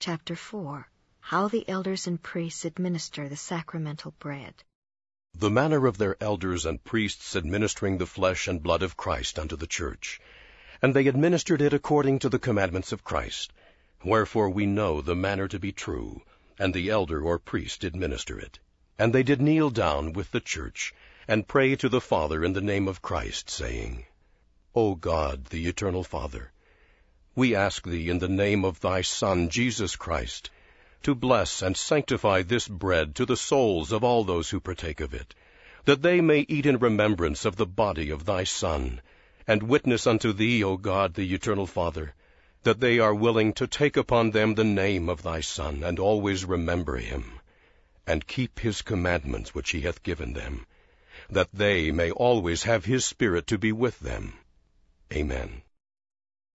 Chapter 4 How the Elders and Priests Administer the Sacramental Bread. The manner of their elders and priests administering the flesh and blood of Christ unto the church. And they administered it according to the commandments of Christ. Wherefore we know the manner to be true, and the elder or priest did minister it. And they did kneel down with the church, and pray to the Father in the name of Christ, saying, O God, the eternal Father, we ask thee in the name of thy Son, Jesus Christ, to bless and sanctify this bread to the souls of all those who partake of it, that they may eat in remembrance of the body of thy Son, and witness unto thee, O God, the eternal Father, that they are willing to take upon them the name of thy Son, and always remember him, and keep his commandments which he hath given them, that they may always have his Spirit to be with them. Amen.